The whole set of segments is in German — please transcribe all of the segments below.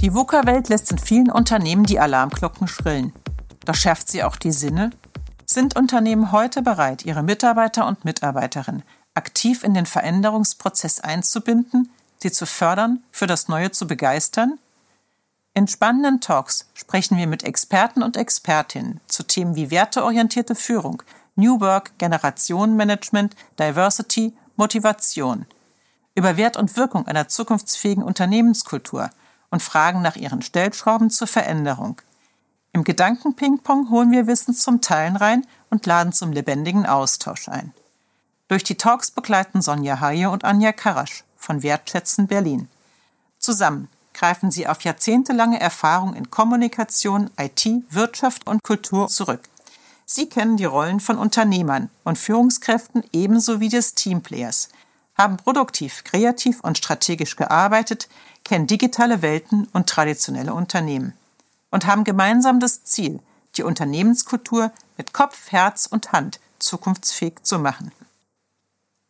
Die VUCA-Welt lässt in vielen Unternehmen die Alarmglocken schrillen. Doch schärft sie auch die Sinne? Sind Unternehmen heute bereit, ihre Mitarbeiter und Mitarbeiterinnen aktiv in den Veränderungsprozess einzubinden, sie zu fördern, für das Neue zu begeistern? In spannenden Talks sprechen wir mit Experten und Expertinnen zu Themen wie werteorientierte Führung, New Work, Generationenmanagement, Diversity, Motivation, über Wert und Wirkung einer zukunftsfähigen Unternehmenskultur und fragen nach ihren Stellschrauben zur Veränderung. Im Gedankenpingpong holen wir Wissen zum Teilen rein und laden zum lebendigen Austausch ein. Durch die Talks begleiten Sonja Haie und Anja Karasch von Wertschätzen Berlin. Zusammen greifen sie auf jahrzehntelange Erfahrung in Kommunikation, IT, Wirtschaft und Kultur zurück. Sie kennen die Rollen von Unternehmern und Führungskräften ebenso wie des Teamplayers, haben produktiv, kreativ und strategisch gearbeitet, kennen digitale Welten und traditionelle Unternehmen und haben gemeinsam das Ziel, die Unternehmenskultur mit Kopf, Herz und Hand zukunftsfähig zu machen.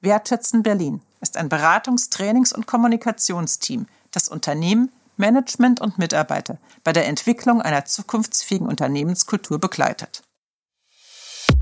Wertschätzen Berlin ist ein Beratungs-, Trainings- und Kommunikationsteam, das Unternehmen, Management und Mitarbeiter bei der Entwicklung einer zukunftsfähigen Unternehmenskultur begleitet.